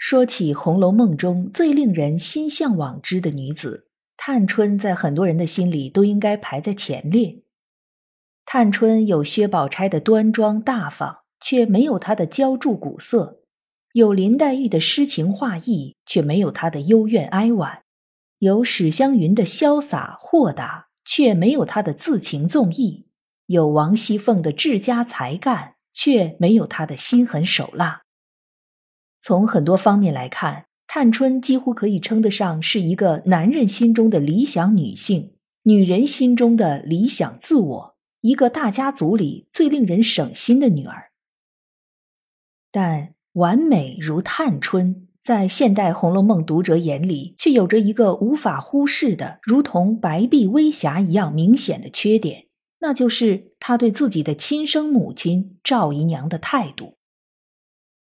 说起《红楼梦》中最令人心向往之的女子，探春在很多人的心里都应该排在前列。探春有薛宝钗的端庄大方，却没有她的娇柱古色；有林黛玉的诗情画意，却没有她的幽怨哀婉；有史湘云的潇洒豁达，却没有她的自情纵意；有王熙凤的治家才干，却没有她的心狠手辣。从很多方面来看，探春几乎可以称得上是一个男人心中的理想女性，女人心中的理想自我，一个大家族里最令人省心的女儿。但完美如探春，在现代《红楼梦》读者眼里，却有着一个无法忽视的、如同白璧微瑕一样明显的缺点，那就是她对自己的亲生母亲赵姨娘的态度。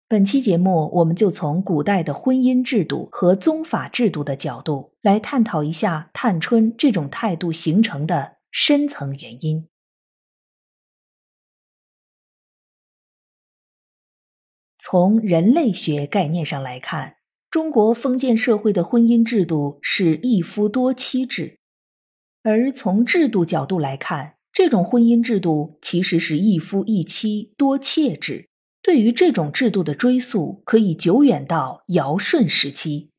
本期节目，我们就从古代的婚姻制度和宗法制度的角度来探讨一下探春这种态度形成的深层原因。从人类学概念上来看，中国封建社会的婚姻制度是一夫多妻制，而从制度角度来看，这种婚姻制度其实是一夫一妻多妾制。对于这种制度的追溯，可以久远到尧舜时期。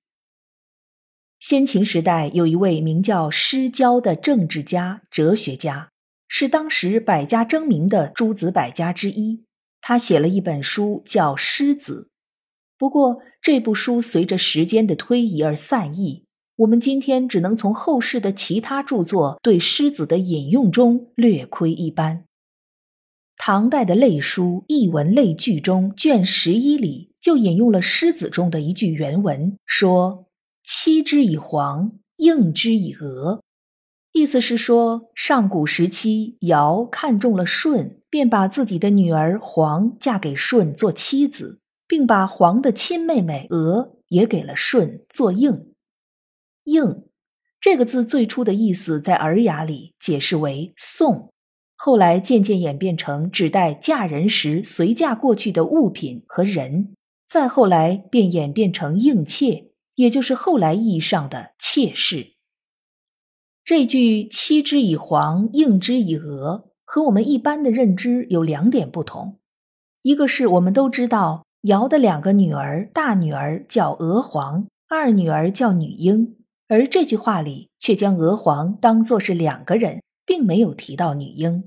先秦时代有一位名叫施交的政治家、哲学家，是当时百家争鸣的诸子百家之一。他写了一本书叫《诗子》，不过这部书随着时间的推移而散佚。我们今天只能从后世的其他著作对诗子的引用中略窥一斑。唐代的类书《艺文类聚》中卷十一里就引用了诗子中的一句原文，说：“妻之以黄，应之以娥。”意思是说，上古时期尧看中了舜，便把自己的女儿黄嫁给舜做妻子，并把黄的亲妹妹娥也给了舜做应。应这个字最初的意思，在《尔雅》里解释为送。后来渐渐演变成指代嫁人时随嫁过去的物品和人，再后来便演变成应妾，也就是后来意义上的妾室。这句“妻之以黄，应之以娥”和我们一般的认知有两点不同，一个是我们都知道尧的两个女儿，大女儿叫娥皇，二女儿叫女英，而这句话里却将娥皇当作是两个人。并没有提到女婴，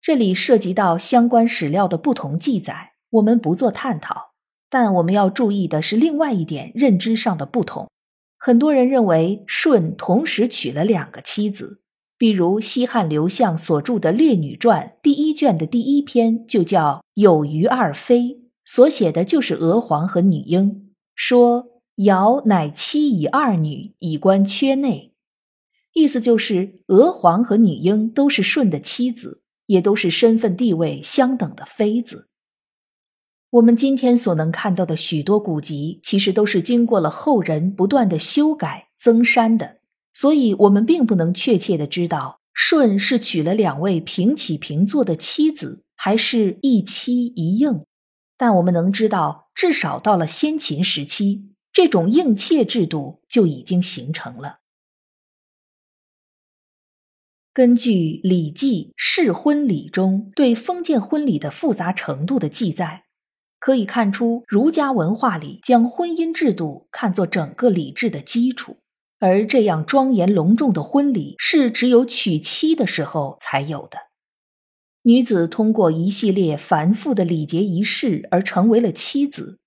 这里涉及到相关史料的不同记载，我们不做探讨。但我们要注意的是另外一点认知上的不同。很多人认为舜同时娶了两个妻子，比如西汉刘向所著的《列女传》第一卷的第一篇就叫《有余二妃》，所写的就是娥皇和女婴，说尧乃妻以二女，以观缺内。意思就是，娥皇和女英都是舜的妻子，也都是身份地位相等的妃子。我们今天所能看到的许多古籍，其实都是经过了后人不断的修改增删的，所以我们并不能确切的知道舜是娶了两位平起平坐的妻子，还是一妻一应。但我们能知道，至少到了先秦时期，这种应妾制度就已经形成了。根据《礼记·适婚礼》中对封建婚礼的复杂程度的记载，可以看出儒家文化里将婚姻制度看作整个礼制的基础，而这样庄严隆重的婚礼是只有娶妻的时候才有的。女子通过一系列繁复的礼节仪式而成为了妻子。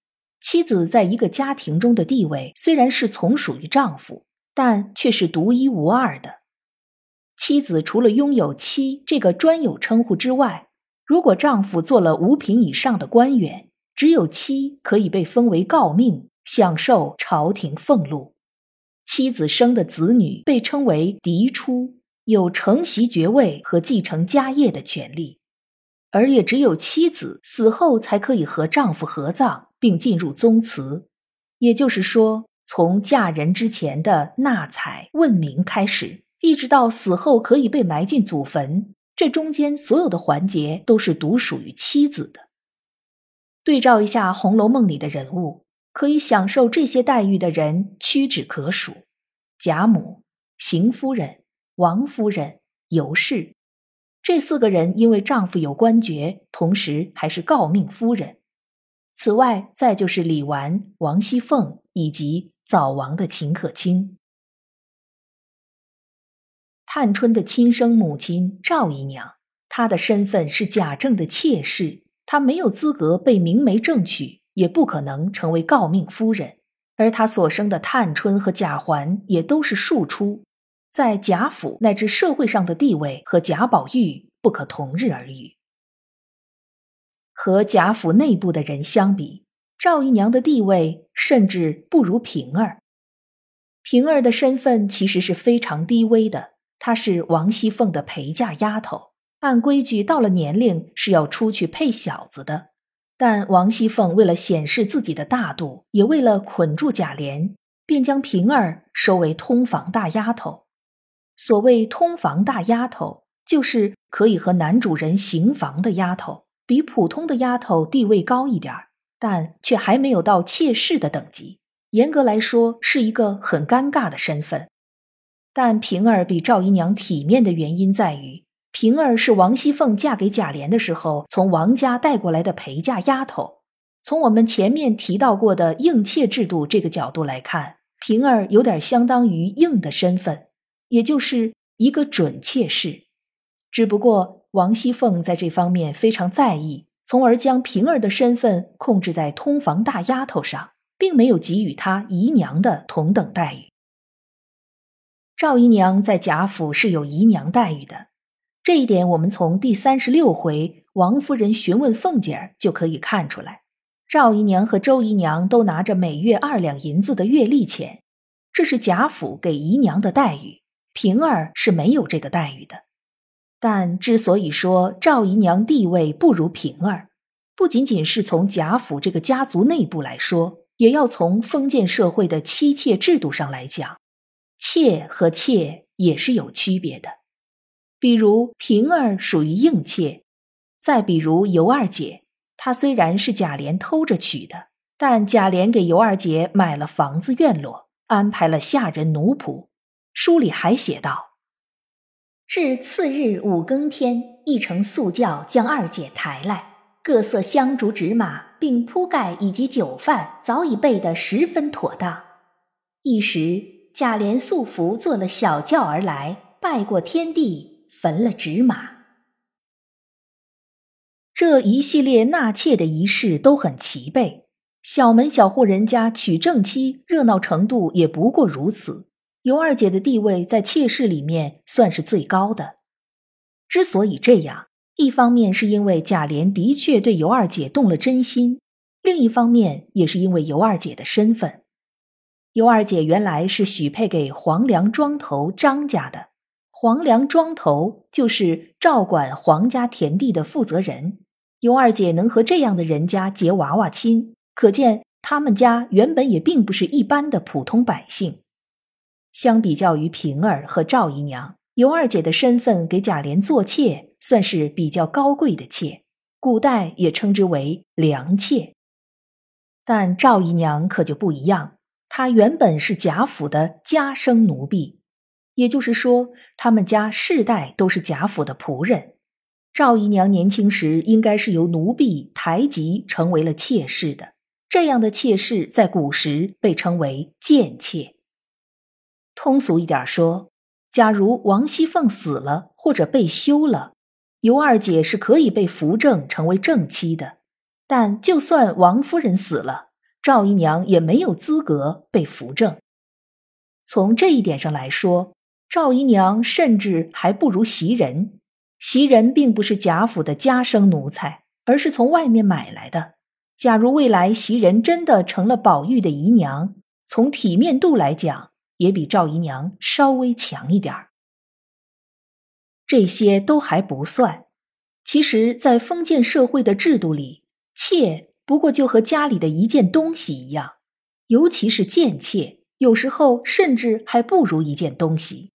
妻子在一个家庭中的地位虽然是从属于丈夫，但却是独一无二的。妻子除了拥有“妻”这个专有称呼之外，如果丈夫做了五品以上的官员，只有妻可以被封为诰命，享受朝廷俸禄。妻子生的子女被称为嫡出，有承袭爵位和继承家业的权利，而也只有妻子死后才可以和丈夫合葬并进入宗祠。也就是说，从嫁人之前的纳采问名开始，一直到死后可以被埋进祖坟，这中间所有的环节都是独属于妻子的。对照一下《红楼梦》里的人物。可以享受这些待遇的人屈指可数：贾母、邢夫人、王夫人、尤氏，这四个人因为丈夫有官爵，同时还是诰命夫人。此外，再就是李纨、王熙凤以及早亡的秦可卿。探春的亲生母亲赵姨娘，她的身份是贾政的妾室，她没有资格被明媒正娶。也不可能成为诰命夫人，而她所生的探春和贾环也都是庶出，在贾府乃至社会上的地位和贾宝玉不可同日而语。和贾府内部的人相比，赵姨娘的地位甚至不如平儿。平儿的身份其实是非常低微的，她是王熙凤的陪嫁丫头，按规矩到了年龄是要出去配小子的。但王熙凤为了显示自己的大度，也为了捆住贾琏，便将平儿收为通房大丫头。所谓通房大丫头，就是可以和男主人行房的丫头，比普通的丫头地位高一点儿，但却还没有到妾室的等级。严格来说，是一个很尴尬的身份。但平儿比赵姨娘体面的原因在于。平儿是王熙凤嫁给贾琏的时候从王家带过来的陪嫁丫头。从我们前面提到过的应妾制度这个角度来看，平儿有点相当于应的身份，也就是一个准妾室。只不过王熙凤在这方面非常在意，从而将平儿的身份控制在通房大丫头上，并没有给予她姨娘的同等待遇。赵姨娘在贾府是有姨娘待遇的。这一点，我们从第三十六回王夫人询问凤姐儿就可以看出来。赵姨娘和周姨娘都拿着每月二两银子的月例钱，这是贾府给姨娘的待遇。平儿是没有这个待遇的。但之所以说赵姨娘地位不如平儿，不仅仅是从贾府这个家族内部来说，也要从封建社会的妻妾制度上来讲，妾和妾也是有区别的。比如平儿属于硬妾，再比如尤二姐，她虽然是贾琏偷着娶的，但贾琏给尤二姐买了房子院落，安排了下人奴仆。书里还写道：至次日五更天，一乘素轿将二姐抬来，各色香烛纸马，并铺盖以及酒饭早已备得十分妥当。一时贾琏素服坐了小轿而来，拜过天地。焚了纸马，这一系列纳妾的仪式都很齐备。小门小户人家娶正妻，热闹程度也不过如此。尤二姐的地位在妾室里面算是最高的。之所以这样，一方面是因为贾琏的确对尤二姐动了真心，另一方面也是因为尤二姐的身份。尤二姐原来是许配给黄梁庄头张家的。黄梁庄头就是照管皇家田地的负责人，尤二姐能和这样的人家结娃娃亲，可见他们家原本也并不是一般的普通百姓。相比较于平儿和赵姨娘，尤二姐的身份给贾琏做妾算是比较高贵的妾，古代也称之为良妾。但赵姨娘可就不一样，她原本是贾府的家生奴婢。也就是说，他们家世代都是贾府的仆人。赵姨娘年轻时应该是由奴婢抬级成为了妾室的，这样的妾室在古时被称为贱妾。通俗一点说，假如王熙凤死了或者被休了，尤二姐是可以被扶正成为正妻的。但就算王夫人死了，赵姨娘也没有资格被扶正。从这一点上来说。赵姨娘甚至还不如袭人。袭人并不是贾府的家生奴才，而是从外面买来的。假如未来袭人真的成了宝玉的姨娘，从体面度来讲，也比赵姨娘稍微强一点儿。这些都还不算，其实，在封建社会的制度里，妾不过就和家里的一件东西一样，尤其是贱妾，有时候甚至还不如一件东西。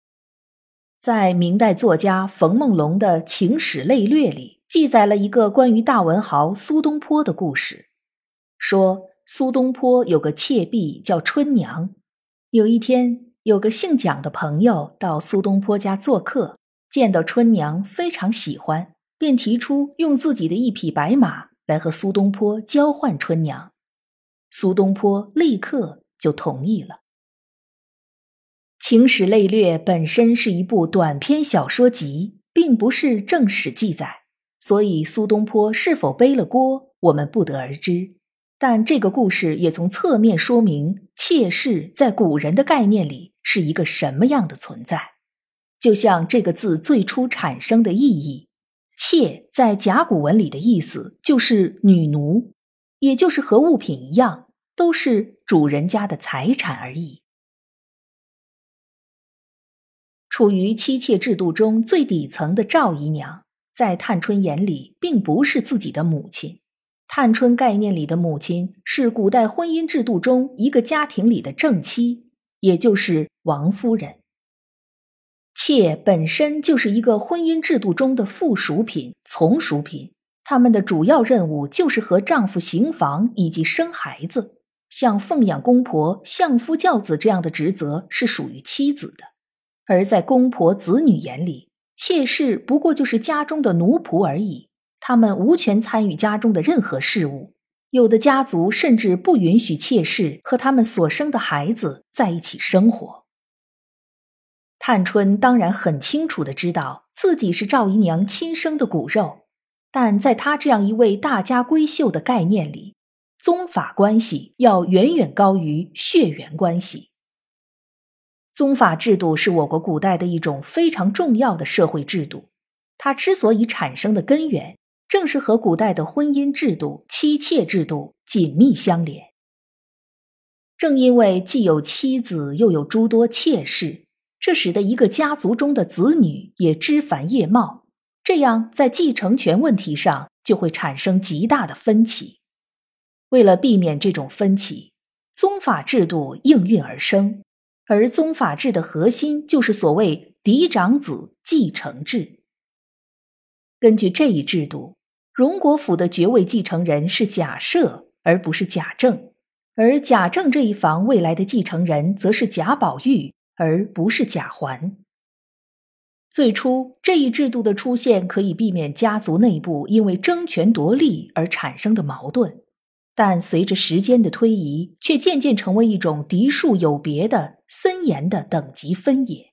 在明代作家冯梦龙的《情史类略》里，记载了一个关于大文豪苏东坡的故事。说苏东坡有个妾婢叫春娘，有一天有个姓蒋的朋友到苏东坡家做客，见到春娘非常喜欢，便提出用自己的一匹白马来和苏东坡交换春娘。苏东坡立刻就同意了。《情史类略》本身是一部短篇小说集，并不是正史记载，所以苏东坡是否背了锅，我们不得而知。但这个故事也从侧面说明妾室在古人的概念里是一个什么样的存在。就像这个字最初产生的意义，“妾”在甲骨文里的意思就是女奴，也就是和物品一样，都是主人家的财产而已。处于妻妾制度中最底层的赵姨娘，在探春眼里并不是自己的母亲。探春概念里的母亲是古代婚姻制度中一个家庭里的正妻，也就是王夫人。妾本身就是一个婚姻制度中的附属品、从属品，他们的主要任务就是和丈夫行房以及生孩子。像奉养公婆、相夫教子这样的职责是属于妻子的，而在公婆子女眼里，妾室不过就是家中的奴仆而已。他们无权参与家中的任何事务，有的家族甚至不允许妾室和他们所生的孩子在一起生活。探春当然很清楚的知道自己是赵姨娘亲生的骨肉，但在她这样一位大家闺秀的概念里，宗法关系要远远高于血缘关系。宗法制度是我国古代的一种非常重要的社会制度，它之所以产生的根源。正是和古代的婚姻制度、妻妾制度紧密相连。正因为既有妻子，又有诸多妾室，这使得一个家族中的子女也枝繁叶茂，这样在继承权问题上就会产生极大的分歧。为了避免这种分歧，宗法制度应运而生，而宗法制的核心就是所谓嫡长子继承制。根据这一制度。荣国府的爵位继承人是贾赦，而不是贾政；而贾政这一房未来的继承人则是贾宝玉，而不是贾环。最初，这一制度的出现可以避免家族内部因为争权夺利而产生的矛盾，但随着时间的推移，却渐渐成为一种嫡庶有别的森严的等级分野。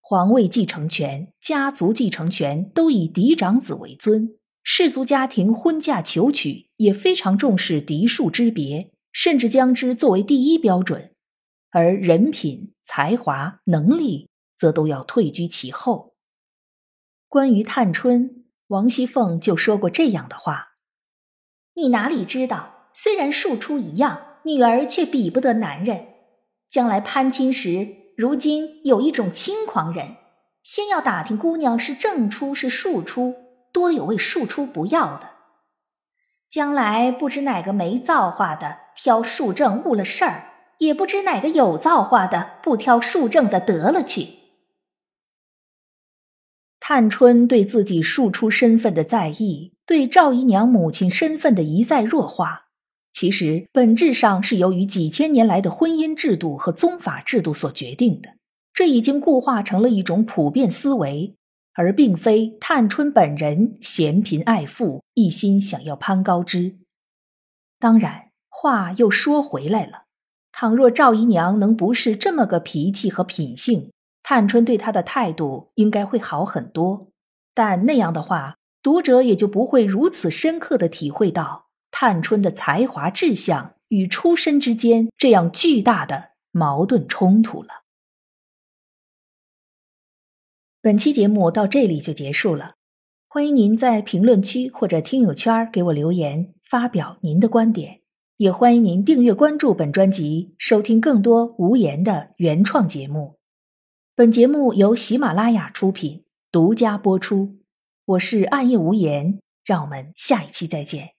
皇位继承权、家族继承权都以嫡长子为尊。氏族家庭婚嫁求娶也非常重视嫡庶之别，甚至将之作为第一标准，而人品、才华、能力则都要退居其后。关于探春，王熙凤就说过这样的话：“你哪里知道，虽然庶出一样，女儿却比不得男人。将来攀亲时，如今有一种轻狂人，先要打听姑娘是正出是庶出。”多有为庶出不要的，将来不知哪个没造化的挑庶正误了事儿，也不知哪个有造化的不挑庶正的得了去。探春对自己庶出身份的在意，对赵姨娘母亲身份的一再弱化，其实本质上是由于几千年来的婚姻制度和宗法制度所决定的。这已经固化成了一种普遍思维。而并非探春本人嫌贫爱富，一心想要攀高枝。当然，话又说回来了，倘若赵姨娘能不是这么个脾气和品性，探春对她的态度应该会好很多。但那样的话，读者也就不会如此深刻的体会到探春的才华志向与出身之间这样巨大的矛盾冲突了。本期节目到这里就结束了，欢迎您在评论区或者听友圈给我留言。发表您的观点，也欢迎您订阅关注本专辑，收听更多无言的原创节目。本节目由喜马拉雅出品，独家播出。我是暗夜无言，让我们下一期再见。